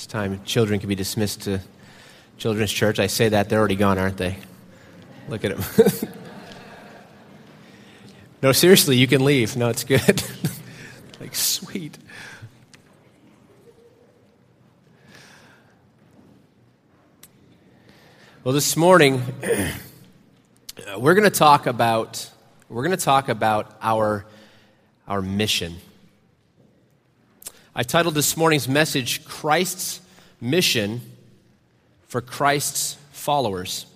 It's time children can be dismissed to children's church. I say that, they're already gone, aren't they? Look at them. no, seriously, you can leave. No, it's good. like, sweet. Well, this morning, we're going to talk about we're going to talk about our, our mission. I titled this morning's message Christ's Mission for Christ's Followers.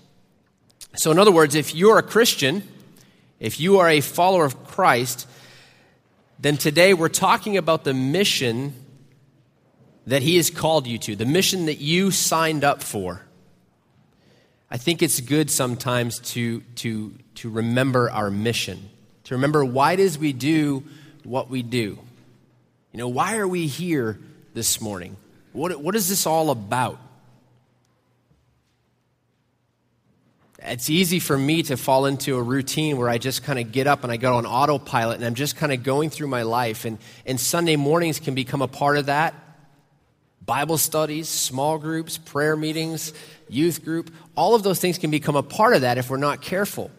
So, in other words, if you're a Christian, if you are a follower of Christ, then today we're talking about the mission that He has called you to, the mission that you signed up for. I think it's good sometimes to, to, to remember our mission, to remember why it is we do what we do. You know, why are we here this morning? What, what is this all about? It's easy for me to fall into a routine where I just kind of get up and I go on autopilot and I'm just kind of going through my life. And, and Sunday mornings can become a part of that. Bible studies, small groups, prayer meetings, youth group, all of those things can become a part of that if we're not careful.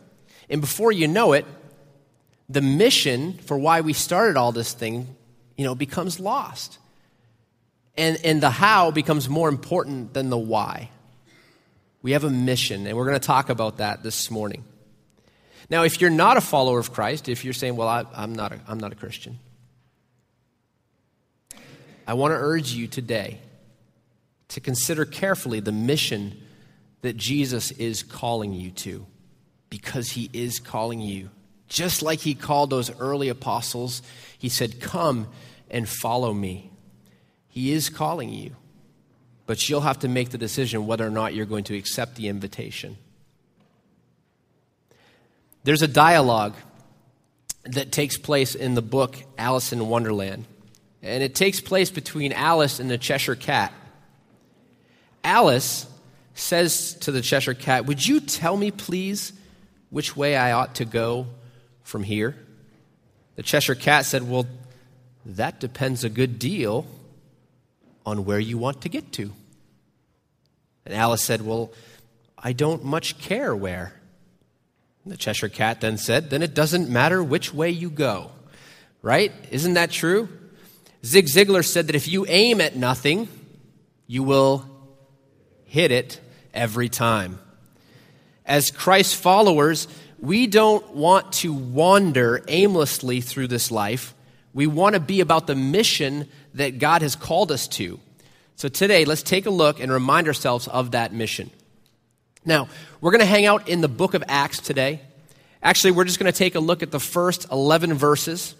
And before you know it, the mission for why we started all this thing you know, becomes lost. And, and the how becomes more important than the why. We have a mission, and we're going to talk about that this morning. Now, if you're not a follower of Christ, if you're saying, well, I, am not a, I'm not a Christian, I want to urge you today to consider carefully the mission that Jesus is calling you to, because he is calling you. Just like he called those early apostles, he said, Come and follow me. He is calling you, but you'll have to make the decision whether or not you're going to accept the invitation. There's a dialogue that takes place in the book Alice in Wonderland, and it takes place between Alice and the Cheshire Cat. Alice says to the Cheshire Cat, Would you tell me, please, which way I ought to go from here? The Cheshire Cat said, Well, that depends a good deal on where you want to get to. And Alice said, Well, I don't much care where. And the Cheshire Cat then said, Then it doesn't matter which way you go. Right? Isn't that true? Zig Ziglar said that if you aim at nothing, you will hit it every time. As Christ followers, we don't want to wander aimlessly through this life. We want to be about the mission that God has called us to. So today, let's take a look and remind ourselves of that mission. Now, we're going to hang out in the book of Acts today. Actually, we're just going to take a look at the first 11 verses.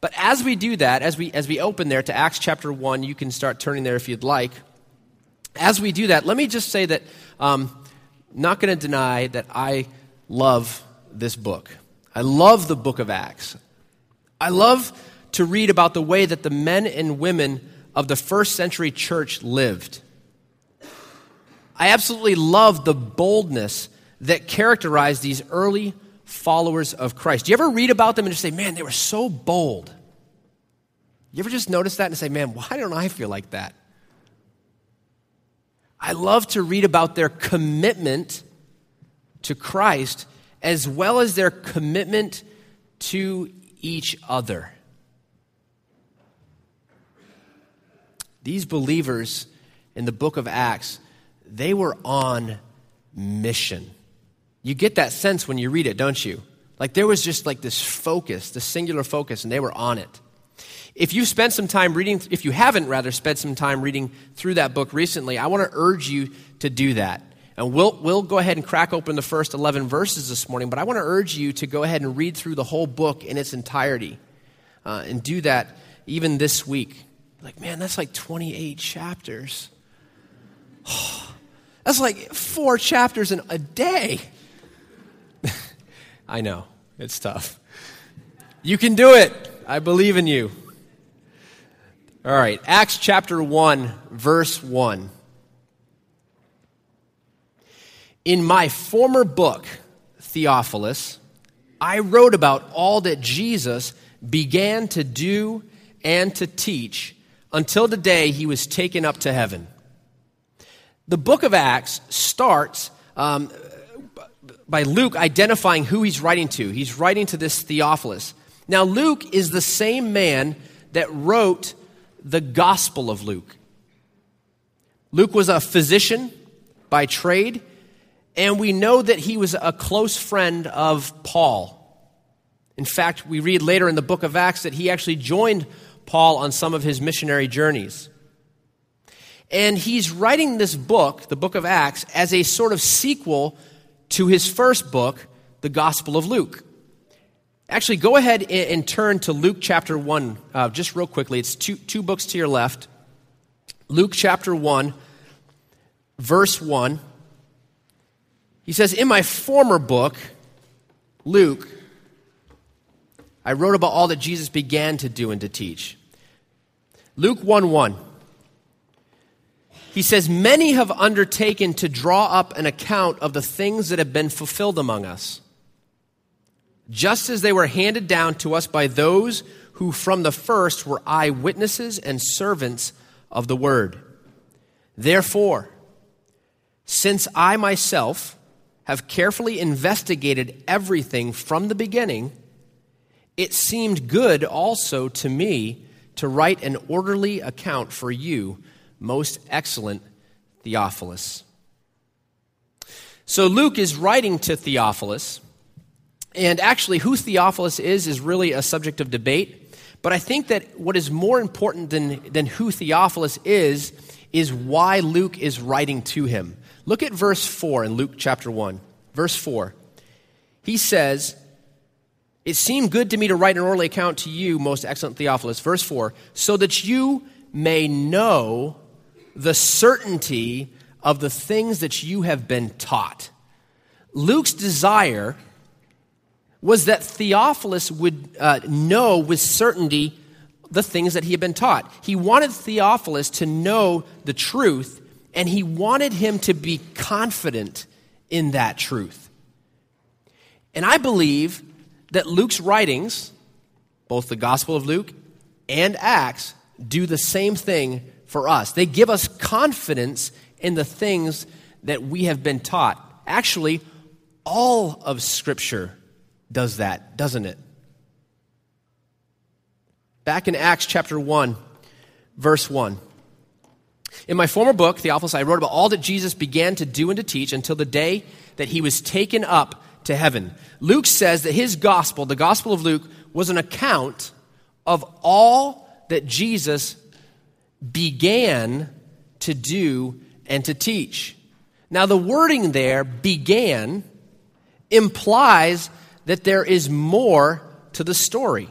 But as we do that, as we, as we open there to Acts chapter 1, you can start turning there if you'd like. As we do that, let me just say that um, not going to deny that I love this book. I love the book of Acts. I love to read about the way that the men and women of the first century church lived. I absolutely love the boldness that characterized these early followers of Christ. Do you ever read about them and just say, man, they were so bold? You ever just notice that and say, man, why don't I feel like that? I love to read about their commitment to Christ as well as their commitment to each other. These believers in the book of Acts, they were on mission. You get that sense when you read it, don't you? Like there was just like this focus, this singular focus, and they were on it. If you've spent some time reading, if you haven't rather spent some time reading through that book recently, I want to urge you to do that. And we'll, we'll go ahead and crack open the first 11 verses this morning, but I want to urge you to go ahead and read through the whole book in its entirety uh, and do that even this week. Like, man, that's like 28 chapters. that's like four chapters in a day. I know, it's tough. You can do it. I believe in you. All right, Acts chapter 1, verse 1. In my former book, Theophilus, I wrote about all that Jesus began to do and to teach until the day he was taken up to heaven. The book of Acts starts um, by Luke identifying who he's writing to. He's writing to this Theophilus. Now, Luke is the same man that wrote the Gospel of Luke. Luke was a physician by trade, and we know that he was a close friend of Paul. In fact, we read later in the book of Acts that he actually joined Paul on some of his missionary journeys. And he's writing this book, the book of Acts, as a sort of sequel to his first book, the Gospel of Luke. Actually, go ahead and turn to Luke chapter 1, uh, just real quickly. It's two, two books to your left. Luke chapter 1, verse 1. He says, In my former book, Luke, I wrote about all that Jesus began to do and to teach. Luke 1 1. He says, Many have undertaken to draw up an account of the things that have been fulfilled among us, just as they were handed down to us by those who from the first were eyewitnesses and servants of the word. Therefore, since I myself have carefully investigated everything from the beginning, it seemed good also to me to write an orderly account for you most excellent Theophilus. So Luke is writing to Theophilus, and actually, who Theophilus is is really a subject of debate. But I think that what is more important than, than who Theophilus is, is why Luke is writing to him. Look at verse 4 in Luke chapter 1. Verse 4. He says, It seemed good to me to write an orderly account to you, most excellent Theophilus. Verse 4 So that you may know the certainty of the things that you have been taught. Luke's desire was that Theophilus would uh, know with certainty the things that he had been taught. He wanted Theophilus to know the truth, and he wanted him to be confident in that truth. And I believe that Luke's writings, both the Gospel of Luke and Acts, do the same thing for us. They give us confidence in the things that we have been taught. Actually, all of Scripture does that, doesn't it? Back in Acts chapter 1, verse 1. In my former book, Theophilus, I wrote about all that Jesus began to do and to teach until the day that he was taken up to heaven. Luke says that his gospel, the gospel of Luke, was an account of all that Jesus began to do and to teach. Now, the wording there, began, implies that there is more to the story.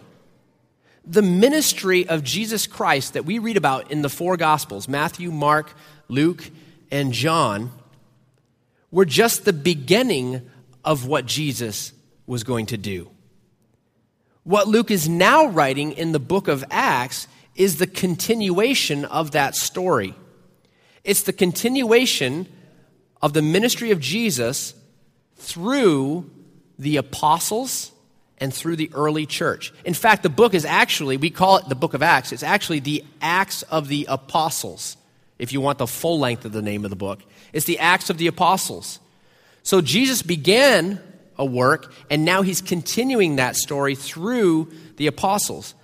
The ministry of Jesus Christ that we read about in the four Gospels Matthew, Mark, Luke, and John were just the beginning of what Jesus was going to do. What Luke is now writing in the book of Acts is the continuation of that story. It's the continuation of the ministry of Jesus through the apostles and through the early church. In fact, the book is actually, we call it the book of Acts, it's actually the Acts of the Apostles, if you want the full length of the name of the book. It's the Acts of the Apostles. So Jesus began a work, and now he's continuing that story through the apostles.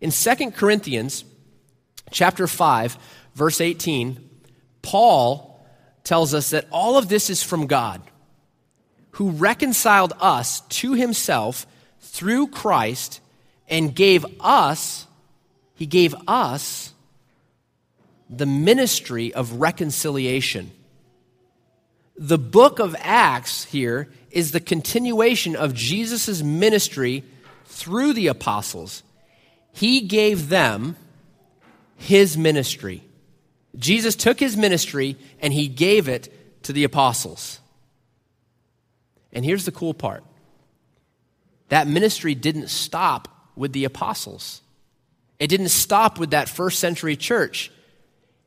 In 2 Corinthians chapter 5, verse 18, Paul tells us that all of this is from God, who reconciled us to himself through Christ and gave us, he gave us the ministry of reconciliation. The book of Acts here is the continuation of Jesus' ministry through the apostles. He gave them his ministry. Jesus took his ministry and he gave it to the apostles. And here's the cool part that ministry didn't stop with the apostles, it didn't stop with that first century church.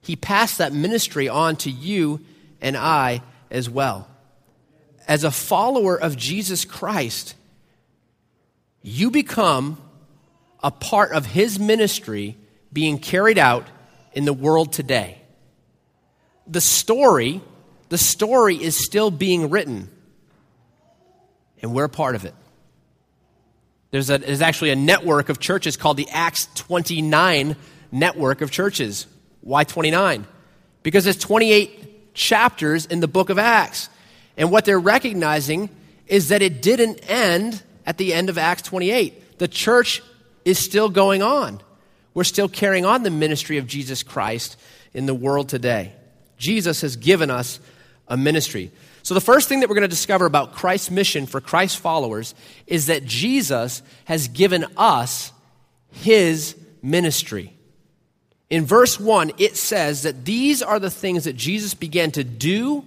He passed that ministry on to you and I as well. As a follower of Jesus Christ, you become a part of his ministry being carried out in the world today. the story, the story is still being written. And we're part of it. There's, a, there's actually a network of churches called the Acts 29 network of churches. Why 29? Because there's 28 chapters in the book of Acts. And what they're recognizing is that it didn't end at the end of Acts 28. The church is still going on. We're still carrying on the ministry of Jesus Christ in the world today. Jesus has given us a ministry. So, the first thing that we're going to discover about Christ's mission for Christ's followers is that Jesus has given us his ministry. In verse 1, it says that these are the things that Jesus began to do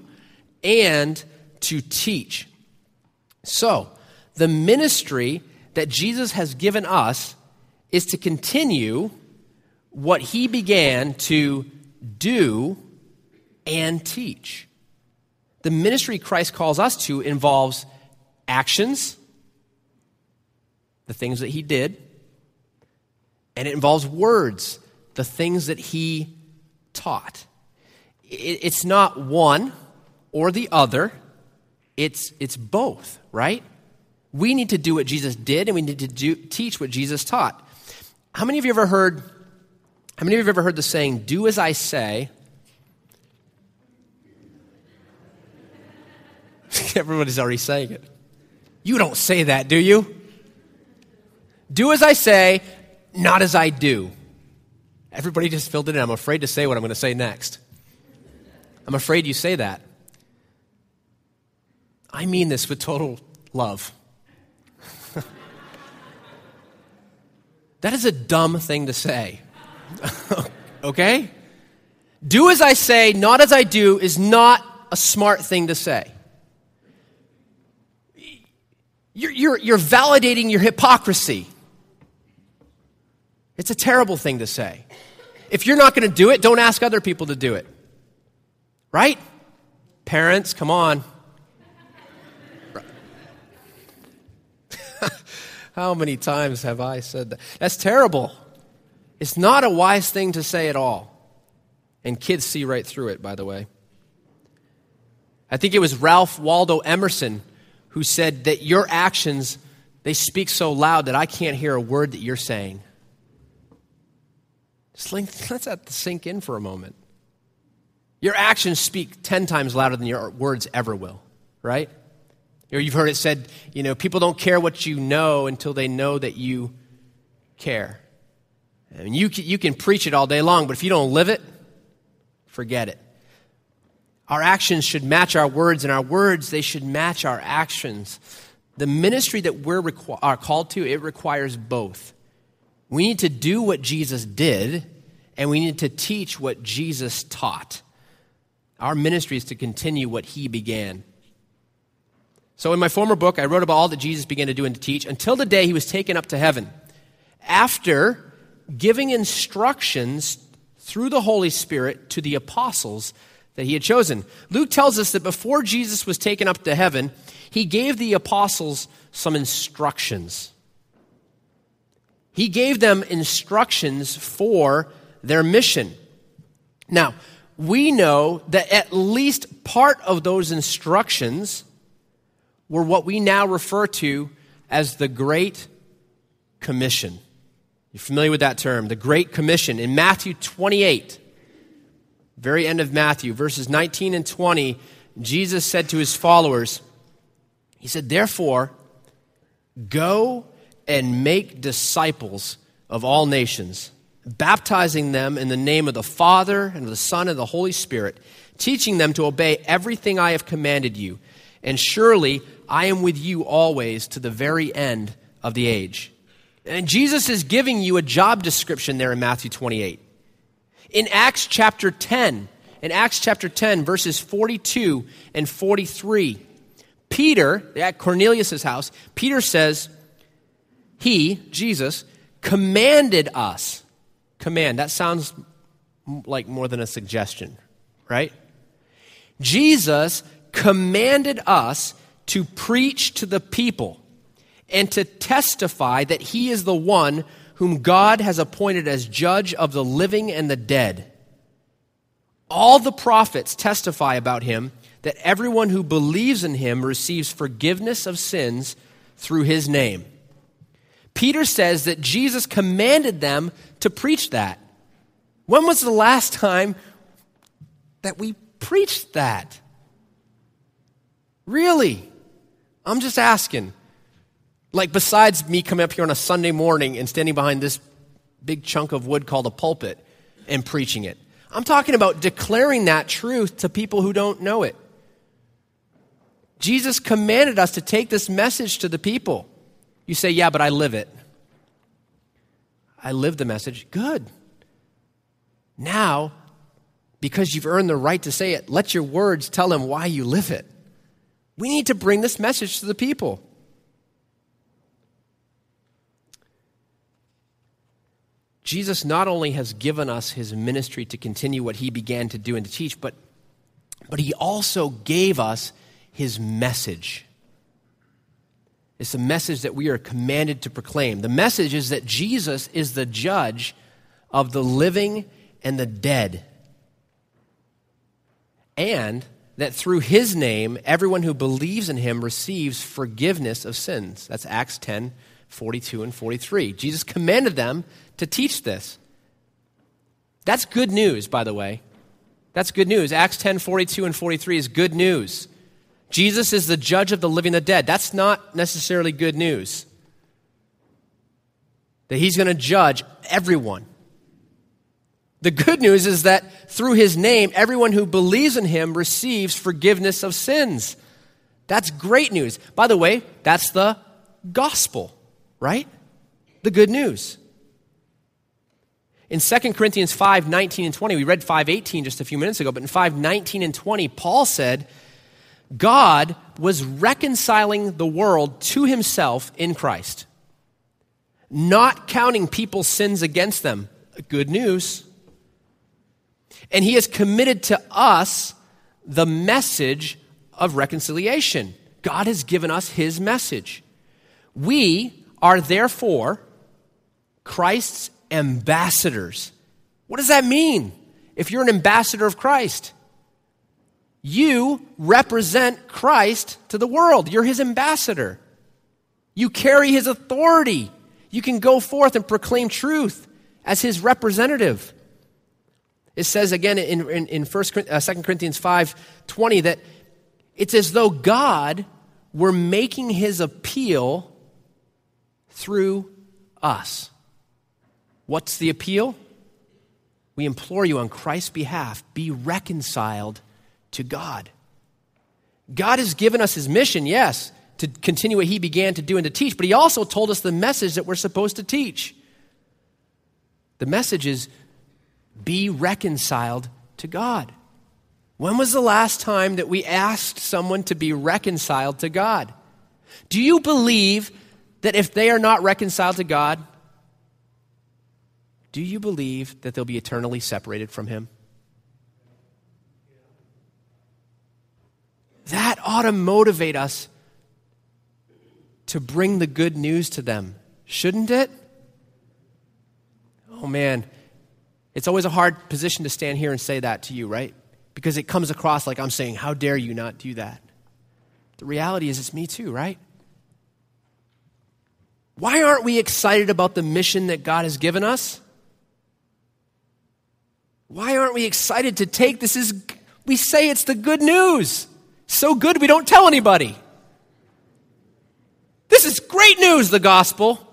and to teach. So, the ministry that Jesus has given us is to continue what he began to do and teach the ministry Christ calls us to involves actions, the things that he did, and it involves words, the things that he taught. It's not one or the other, it's, it's both, right? We need to do what Jesus did, and we need to do, teach what Jesus taught. How many of you ever heard? How many of you have ever heard the saying, "Do as I say, Everybody's already saying it. You don't say that, do you? Do as I say, not as I do. Everybody just filled it in. I'm afraid to say what I'm going to say next. I'm afraid you say that. I mean this with total love. that is a dumb thing to say. okay? Do as I say, not as I do, is not a smart thing to say. You're, you're, you're validating your hypocrisy. It's a terrible thing to say. If you're not going to do it, don't ask other people to do it. Right? Parents, come on. How many times have I said that? That's terrible. It's not a wise thing to say at all. And kids see right through it, by the way. I think it was Ralph Waldo Emerson who said that your actions they speak so loud that I can't hear a word that you're saying. Let that sink in for a moment. Your actions speak 10 times louder than your words ever will, right? Or you've heard it said, you know, people don't care what you know until they know that you care. I mean, you you can preach it all day long, but if you don't live it, forget it. Our actions should match our words, and our words, they should match our actions. The ministry that we're requ- are called to, it requires both. We need to do what Jesus did, and we need to teach what Jesus taught. Our ministry is to continue what he began. So, in my former book, I wrote about all that Jesus began to do and to teach until the day he was taken up to heaven. After giving instructions through the Holy Spirit to the apostles that he had chosen. Luke tells us that before Jesus was taken up to heaven, he gave the apostles some instructions. He gave them instructions for their mission. Now, we know that at least part of those instructions were what we now refer to as the Great Commission. You're familiar with that term, the Great Commission. In Matthew 28, very end of Matthew, verses 19 and 20, Jesus said to his followers, He said, Therefore, go and make disciples of all nations, baptizing them in the name of the Father and of the Son and the Holy Spirit, teaching them to obey everything I have commanded you. And surely I am with you always to the very end of the age. And Jesus is giving you a job description there in Matthew 28. In Acts chapter 10, in Acts chapter 10, verses 42 and 43, Peter, at Cornelius' house, Peter says, He, Jesus, commanded us. Command, that sounds like more than a suggestion, right? Jesus commanded us to preach to the people and to testify that He is the one whom God has appointed as judge of the living and the dead. All the prophets testify about him that everyone who believes in him receives forgiveness of sins through his name. Peter says that Jesus commanded them to preach that. When was the last time that we preached that? Really? I'm just asking. Like, besides me coming up here on a Sunday morning and standing behind this big chunk of wood called a pulpit and preaching it, I'm talking about declaring that truth to people who don't know it. Jesus commanded us to take this message to the people. You say, yeah, but I live it. I live the message. Good. Now, because you've earned the right to say it, let your words tell them why you live it. We need to bring this message to the people. Jesus not only has given us his ministry to continue what he began to do and to teach, but, but he also gave us his message. It's the message that we are commanded to proclaim. The message is that Jesus is the judge of the living and the dead. And that through his name, everyone who believes in him receives forgiveness of sins. That's Acts 10 42 and 43. Jesus commanded them to teach this. That's good news, by the way. That's good news. Acts 10 42 and 43 is good news. Jesus is the judge of the living and the dead. That's not necessarily good news. That he's going to judge everyone. The good news is that through his name, everyone who believes in him receives forgiveness of sins. That's great news. By the way, that's the gospel, right? The good news. In 2 Corinthians 5 19 and 20, we read 5 18 just a few minutes ago, but in 5 19 and 20, Paul said, God was reconciling the world to himself in Christ, not counting people's sins against them. Good news. And he has committed to us the message of reconciliation. God has given us his message. We are therefore Christ's ambassadors. What does that mean? If you're an ambassador of Christ, you represent Christ to the world. You're his ambassador. You carry his authority. You can go forth and proclaim truth as his representative. It says again in, in, in 1, uh, 2 Corinthians 5 20 that it's as though God were making his appeal through us. What's the appeal? We implore you on Christ's behalf, be reconciled to God. God has given us his mission, yes, to continue what he began to do and to teach, but he also told us the message that we're supposed to teach. The message is be reconciled to God. When was the last time that we asked someone to be reconciled to God? Do you believe that if they are not reconciled to God, do you believe that they'll be eternally separated from Him? That ought to motivate us to bring the good news to them, shouldn't it? Oh man, it's always a hard position to stand here and say that to you, right? Because it comes across like I'm saying, How dare you not do that? The reality is, it's me too, right? Why aren't we excited about the mission that God has given us? Why aren't we excited to take this? Is we say it's the good news. So good we don't tell anybody. This is great news, the gospel.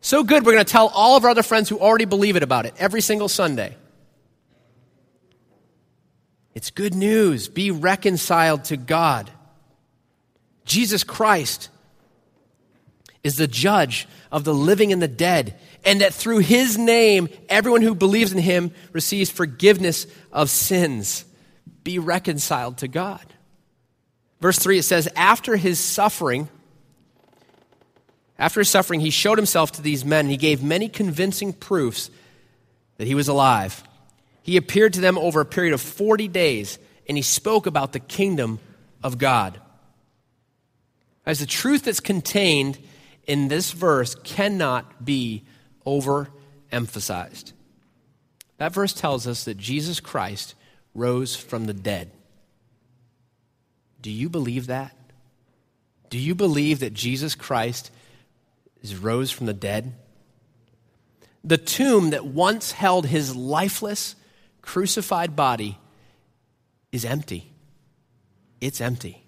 So good, we're going to tell all of our other friends who already believe it about it every single Sunday. It's good news. Be reconciled to God. Jesus Christ is the judge of the living and the dead, and that through his name, everyone who believes in him receives forgiveness of sins. Be reconciled to God. Verse 3, it says, After his suffering, after his suffering, he showed himself to these men, and he gave many convincing proofs that he was alive. He appeared to them over a period of 40 days, and he spoke about the kingdom of God. As the truth that's contained in this verse cannot be overemphasized. That verse tells us that Jesus Christ rose from the dead. Do you believe that? Do you believe that Jesus Christ is rose from the dead? The tomb that once held his lifeless, crucified body is empty. It's empty.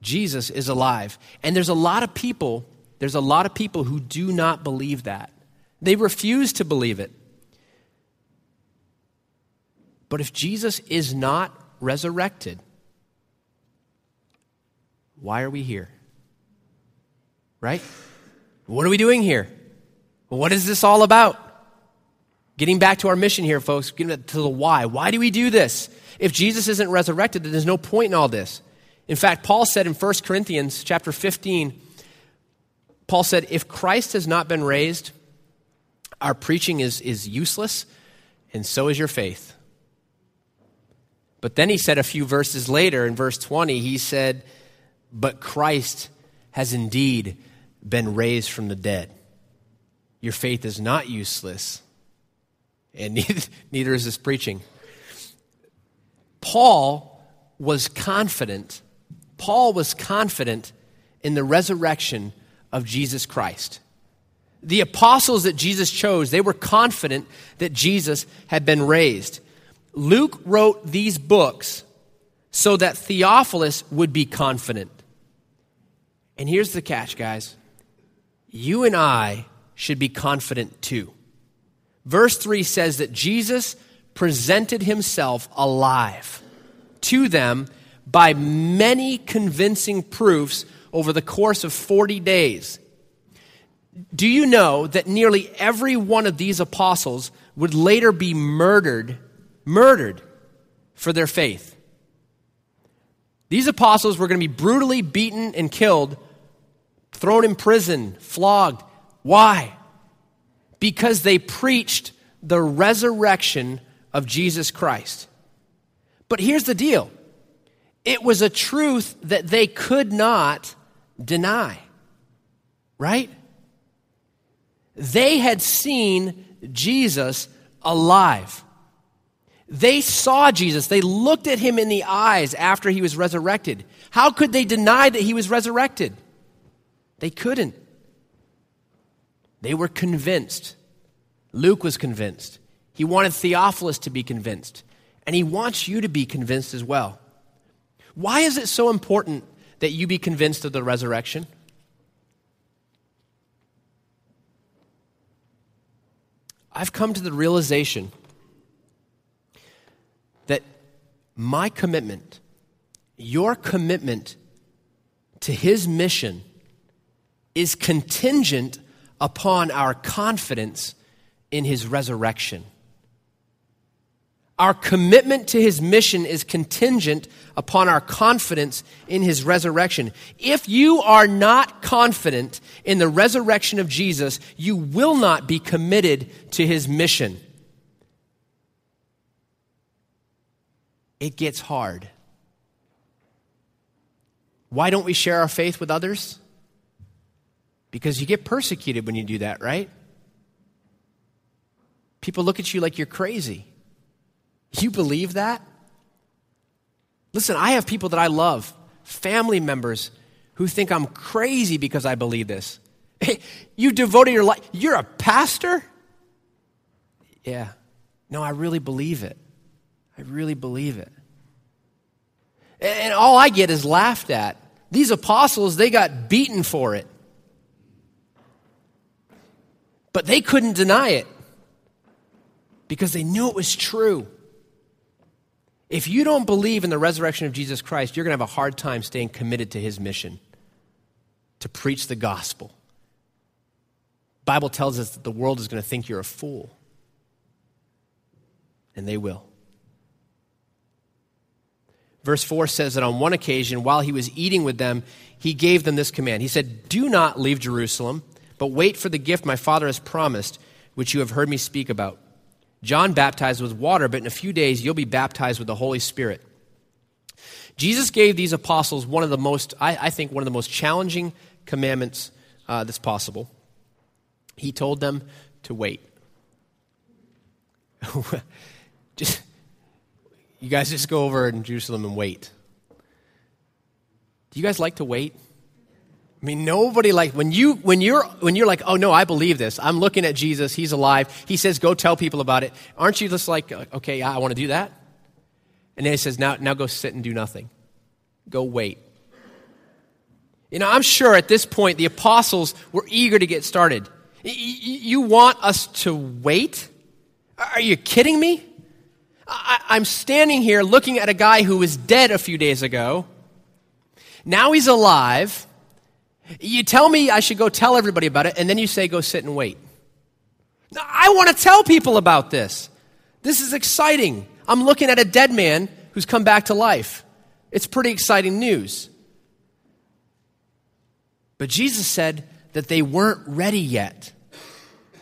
Jesus is alive. And there's a lot of people, there's a lot of people who do not believe that. They refuse to believe it. But if Jesus is not resurrected, why are we here? Right? What are we doing here? What is this all about? Getting back to our mission here, folks, getting to the why. Why do we do this? If Jesus isn't resurrected, then there's no point in all this. In fact, Paul said in 1 Corinthians chapter 15, Paul said, if Christ has not been raised, our preaching is, is useless, and so is your faith. But then he said a few verses later, in verse 20, he said, But Christ has indeed been raised from the dead. Your faith is not useless, and neither, neither is this preaching. Paul was confident, Paul was confident in the resurrection of Jesus Christ. The apostles that Jesus chose, they were confident that Jesus had been raised. Luke wrote these books so that Theophilus would be confident. And here's the catch, guys. You and I should be confident too. Verse 3 says that Jesus presented himself alive to them by many convincing proofs over the course of 40 days. Do you know that nearly every one of these apostles would later be murdered, murdered for their faith? These apostles were going to be brutally beaten and killed, thrown in prison, flogged, why? Because they preached the resurrection of Jesus Christ. But here's the deal it was a truth that they could not deny, right? They had seen Jesus alive. They saw Jesus. They looked at him in the eyes after he was resurrected. How could they deny that he was resurrected? They couldn't. They were convinced. Luke was convinced. He wanted Theophilus to be convinced. And he wants you to be convinced as well. Why is it so important that you be convinced of the resurrection? I've come to the realization that my commitment, your commitment to his mission, is contingent upon our confidence in his resurrection. Our commitment to his mission is contingent upon our confidence in his resurrection. If you are not confident in the resurrection of Jesus, you will not be committed to his mission. It gets hard. Why don't we share our faith with others? Because you get persecuted when you do that, right? People look at you like you're crazy. You believe that? Listen, I have people that I love, family members, who think I'm crazy because I believe this. Hey, you devoted your life, you're a pastor? Yeah. No, I really believe it. I really believe it. And all I get is laughed at. These apostles, they got beaten for it. But they couldn't deny it because they knew it was true. If you don't believe in the resurrection of Jesus Christ, you're going to have a hard time staying committed to his mission to preach the gospel. Bible tells us that the world is going to think you're a fool. And they will. Verse 4 says that on one occasion, while he was eating with them, he gave them this command. He said, Do not leave Jerusalem but wait for the gift my Father has promised, which you have heard me speak about. John baptized with water, but in a few days you'll be baptized with the Holy Spirit. Jesus gave these apostles one of the most, I, I think, one of the most challenging commandments uh, that's possible. He told them to wait. Just, you guys just go over in Jerusalem and wait. Do you guys like to wait? I mean, nobody like when you when you're when you're like, oh no, I believe this. I'm looking at Jesus. He's alive. He says, go tell people about it. Aren't you just like, okay, I want to do that? And then he says, now now go sit and do nothing. Go wait. You know, I'm sure at this point the apostles were eager to get started. You want us to wait? Are you kidding me? I'm standing here looking at a guy who was dead a few days ago. Now he's alive. You tell me I should go tell everybody about it, and then you say go sit and wait. I want to tell people about this. This is exciting. I'm looking at a dead man who's come back to life. It's pretty exciting news. But Jesus said that they weren't ready yet.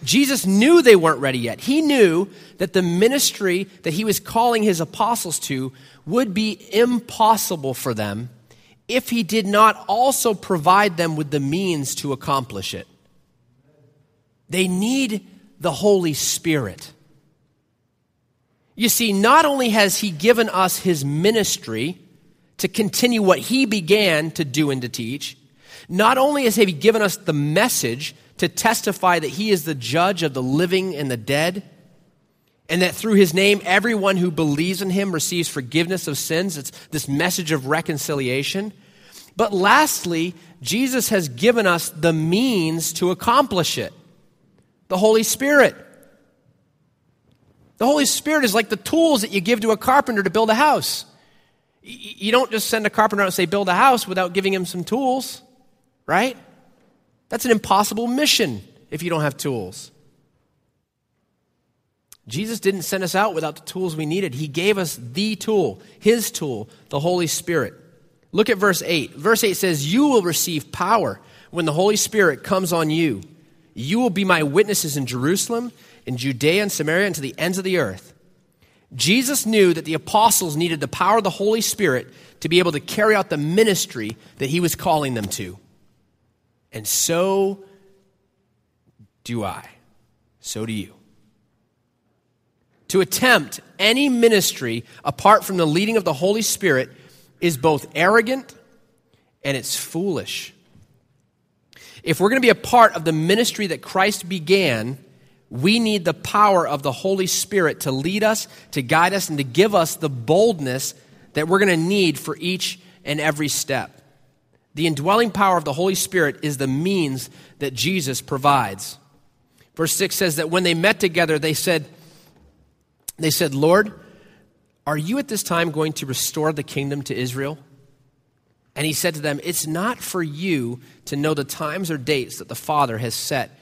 Jesus knew they weren't ready yet. He knew that the ministry that he was calling his apostles to would be impossible for them if he did not also provide them with the means to accomplish it. They need the Holy Spirit. You see, not only has he given us his ministry to continue what he began to do and to teach, not only has he given us the message to testify that he is the judge of the living and the dead, and that through his name, everyone who believes in him receives forgiveness of sins. It's this message of reconciliation. But lastly, Jesus has given us the means to accomplish it the Holy Spirit. The Holy Spirit is like the tools that you give to a carpenter to build a house. You don't just send a carpenter out and say, build a house without giving him some tools, right? That's an impossible mission if you don't have tools. Jesus didn't send us out without the tools we needed. He gave us the tool, His tool, the Holy Spirit. Look at verse 8. Verse 8 says, You will receive power when the Holy Spirit comes on you. You will be my witnesses in Jerusalem, in Judea and Samaria, and to the ends of the earth. Jesus knew that the apostles needed the power of the Holy Spirit to be able to carry out the ministry that he was calling them to. And so do I. So do you. To attempt any ministry apart from the leading of the Holy Spirit is both arrogant and it's foolish. If we're going to be a part of the ministry that Christ began, we need the power of the Holy Spirit to lead us, to guide us, and to give us the boldness that we're going to need for each and every step. The indwelling power of the Holy Spirit is the means that Jesus provides. Verse 6 says that when they met together, they said, they said, Lord, are you at this time going to restore the kingdom to Israel? And he said to them, It's not for you to know the times or dates that the Father has set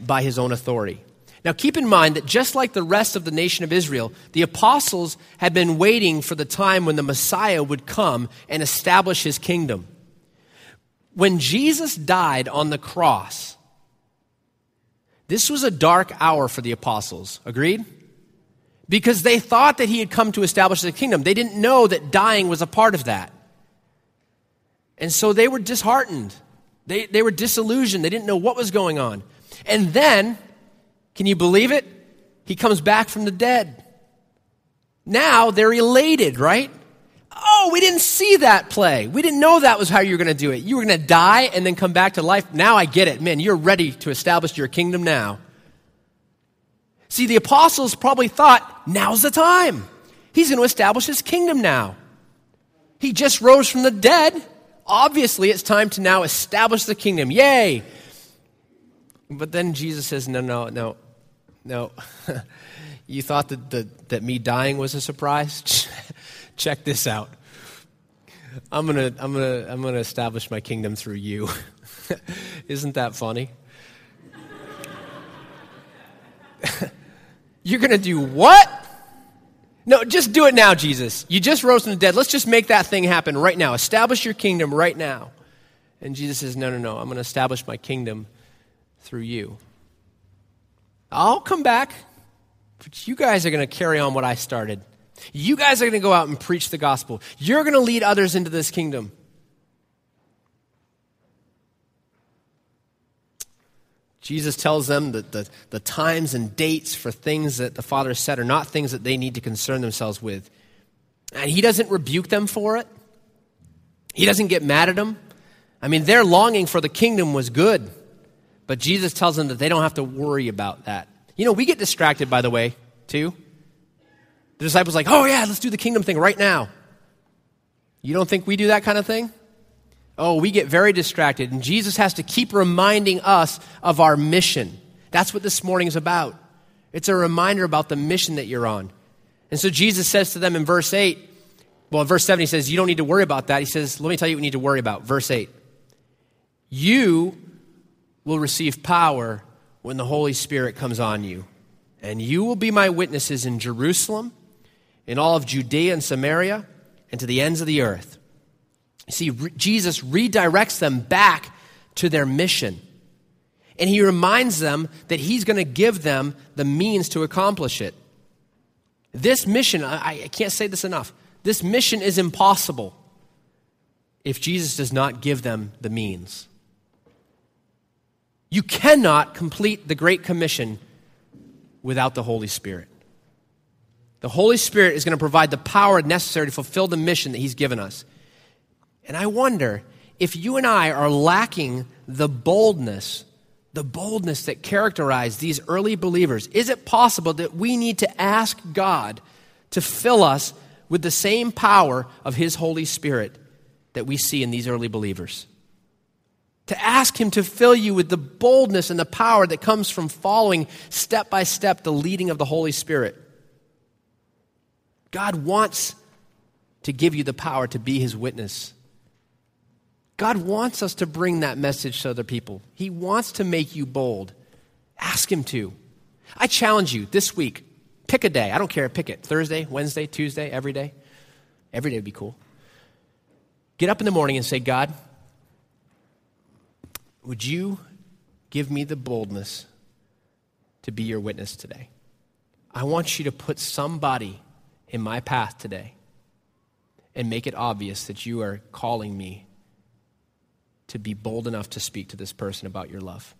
by his own authority. Now, keep in mind that just like the rest of the nation of Israel, the apostles had been waiting for the time when the Messiah would come and establish his kingdom. When Jesus died on the cross, this was a dark hour for the apostles. Agreed? Because they thought that he had come to establish the kingdom. They didn't know that dying was a part of that. And so they were disheartened. They, they were disillusioned. They didn't know what was going on. And then, can you believe it? He comes back from the dead. Now they're elated, right? Oh, we didn't see that play. We didn't know that was how you were going to do it. You were going to die and then come back to life. Now I get it. Man, you're ready to establish your kingdom now. See, the apostles probably thought, now's the time. He's going to establish his kingdom now. He just rose from the dead. Obviously, it's time to now establish the kingdom. Yay! But then Jesus says, no, no, no, no. you thought that, that, that me dying was a surprise? check this out. I'm going to I'm to I'm to establish my kingdom through you. Isn't that funny? You're going to do what? No, just do it now, Jesus. You just rose from the dead. Let's just make that thing happen right now. Establish your kingdom right now. And Jesus says, No, no, no. I'm going to establish my kingdom through you. I'll come back, but you guys are going to carry on what I started. You guys are going to go out and preach the gospel. You're going to lead others into this kingdom. Jesus tells them that the, the times and dates for things that the Father said are not things that they need to concern themselves with. And he doesn't rebuke them for it. He doesn't get mad at them. I mean, their longing for the kingdom was good, but Jesus tells them that they don't have to worry about that. You know, we get distracted, by the way, too. The disciples like, oh yeah, let's do the kingdom thing right now. You don't think we do that kind of thing? Oh, we get very distracted, and Jesus has to keep reminding us of our mission. That's what this morning is about. It's a reminder about the mission that you're on. And so Jesus says to them in verse 8, well, in verse 7, he says, You don't need to worry about that. He says, Let me tell you what you need to worry about. Verse 8 You will receive power when the Holy Spirit comes on you, and you will be my witnesses in Jerusalem, in all of Judea and Samaria, and to the ends of the earth. See, re- Jesus redirects them back to their mission. And he reminds them that he's going to give them the means to accomplish it. This mission, I, I can't say this enough, this mission is impossible if Jesus does not give them the means. You cannot complete the Great Commission without the Holy Spirit. The Holy Spirit is going to provide the power necessary to fulfill the mission that He's given us. And I wonder if you and I are lacking the boldness, the boldness that characterized these early believers, is it possible that we need to ask God to fill us with the same power of His Holy Spirit that we see in these early believers? To ask Him to fill you with the boldness and the power that comes from following step by step the leading of the Holy Spirit. God wants to give you the power to be His witness God wants us to bring that message to other people. He wants to make you bold. Ask Him to. I challenge you this week pick a day. I don't care, pick it Thursday, Wednesday, Tuesday, every day. Every day would be cool. Get up in the morning and say, God, would you give me the boldness to be your witness today? I want you to put somebody in my path today and make it obvious that you are calling me to be bold enough to speak to this person about your love,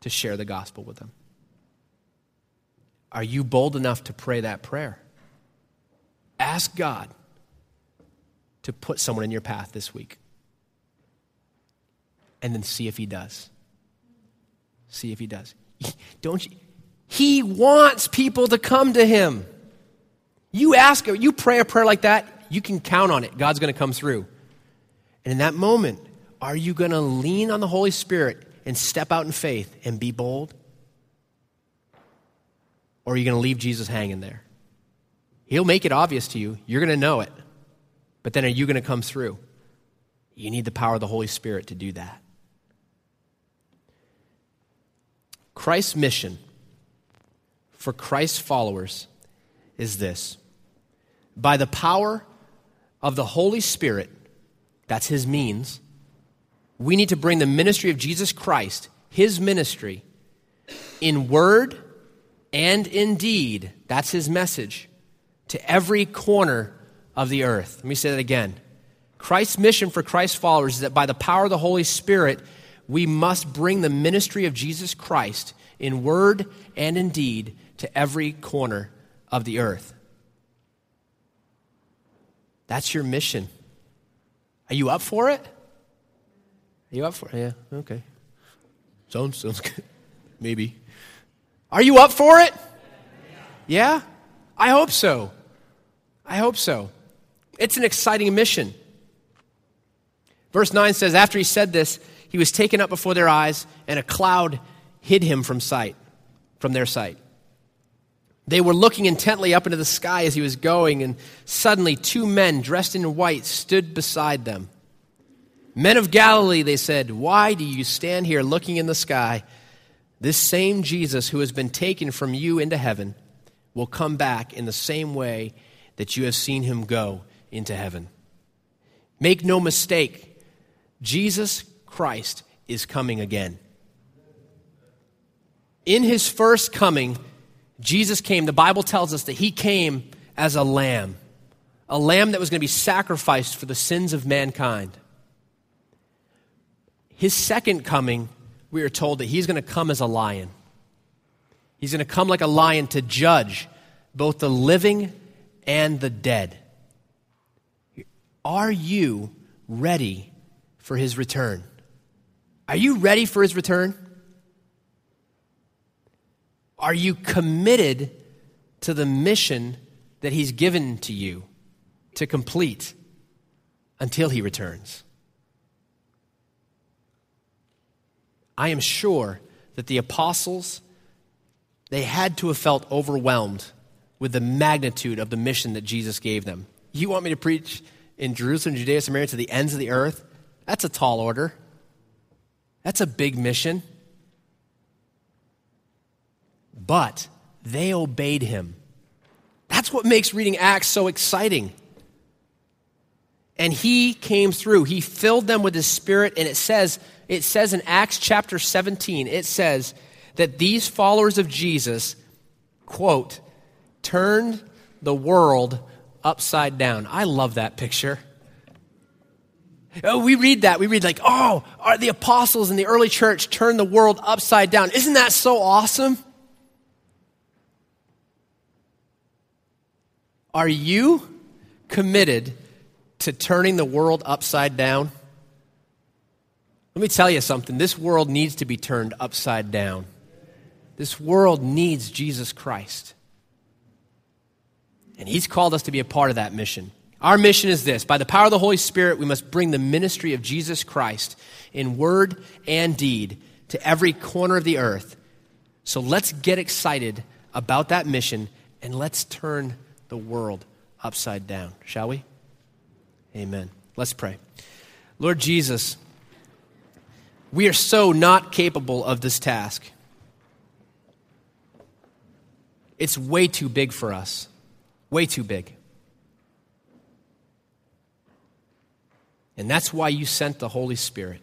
to share the gospel with them? Are you bold enough to pray that prayer? Ask God to put someone in your path this week. And then see if he does. See if he does. Don't you? He wants people to come to him. You ask, you pray a prayer like that, you can count on it. God's going to come through. And in that moment, are you going to lean on the Holy Spirit and step out in faith and be bold? Or are you going to leave Jesus hanging there? He'll make it obvious to you. You're going to know it. But then are you going to come through? You need the power of the Holy Spirit to do that. Christ's mission for Christ's followers is this by the power of the Holy Spirit, that's his means, we need to bring the ministry of Jesus Christ, his ministry, in word and in deed, that's his message, to every corner of the earth. Let me say that again. Christ's mission for Christ's followers is that by the power of the Holy Spirit, we must bring the ministry of Jesus Christ in word and in deed to every corner of the earth. That's your mission. Are you up for it? You up for it? Yeah, okay. Sounds, sounds good. Maybe. Are you up for it? Yeah? I hope so. I hope so. It's an exciting mission. Verse 9 says, After he said this, he was taken up before their eyes, and a cloud hid him from sight, from their sight. They were looking intently up into the sky as he was going, and suddenly two men dressed in white stood beside them. Men of Galilee, they said, why do you stand here looking in the sky? This same Jesus who has been taken from you into heaven will come back in the same way that you have seen him go into heaven. Make no mistake, Jesus Christ is coming again. In his first coming, Jesus came, the Bible tells us that he came as a lamb, a lamb that was going to be sacrificed for the sins of mankind. His second coming, we are told that he's going to come as a lion. He's going to come like a lion to judge both the living and the dead. Are you ready for his return? Are you ready for his return? Are you committed to the mission that he's given to you to complete until he returns? I am sure that the apostles they had to have felt overwhelmed with the magnitude of the mission that Jesus gave them. You want me to preach in Jerusalem, Judea, Samaria to the ends of the earth? That's a tall order. That's a big mission. But they obeyed him. That's what makes reading Acts so exciting. And he came through. He filled them with his spirit and it says it says in Acts chapter 17 it says that these followers of Jesus quote turned the world upside down. I love that picture. Oh, we read that. We read, like, oh, are the apostles in the early church turned the world upside down. Isn't that so awesome? Are you committed to turning the world upside down? Let me tell you something. This world needs to be turned upside down. This world needs Jesus Christ. And He's called us to be a part of that mission. Our mission is this by the power of the Holy Spirit, we must bring the ministry of Jesus Christ in word and deed to every corner of the earth. So let's get excited about that mission and let's turn the world upside down, shall we? Amen. Let's pray. Lord Jesus, we are so not capable of this task. It's way too big for us. Way too big. And that's why you sent the Holy Spirit.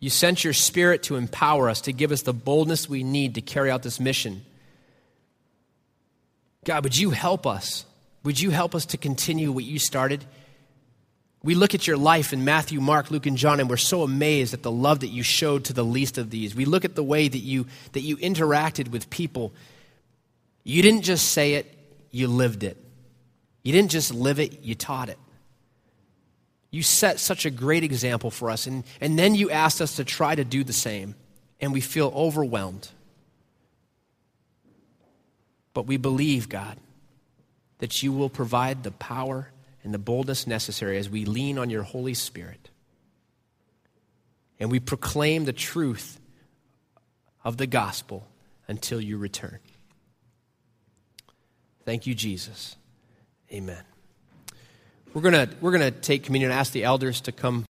You sent your Spirit to empower us, to give us the boldness we need to carry out this mission. God, would you help us? Would you help us to continue what you started? We look at your life in Matthew, Mark, Luke, and John, and we're so amazed at the love that you showed to the least of these. We look at the way that you, that you interacted with people. You didn't just say it, you lived it. You didn't just live it, you taught it. You set such a great example for us, and, and then you asked us to try to do the same, and we feel overwhelmed. But we believe, God, that you will provide the power and the boldness necessary as we lean on your Holy Spirit. And we proclaim the truth of the gospel until you return. Thank you, Jesus. Amen. We're going to we're going to take communion and ask the elders to come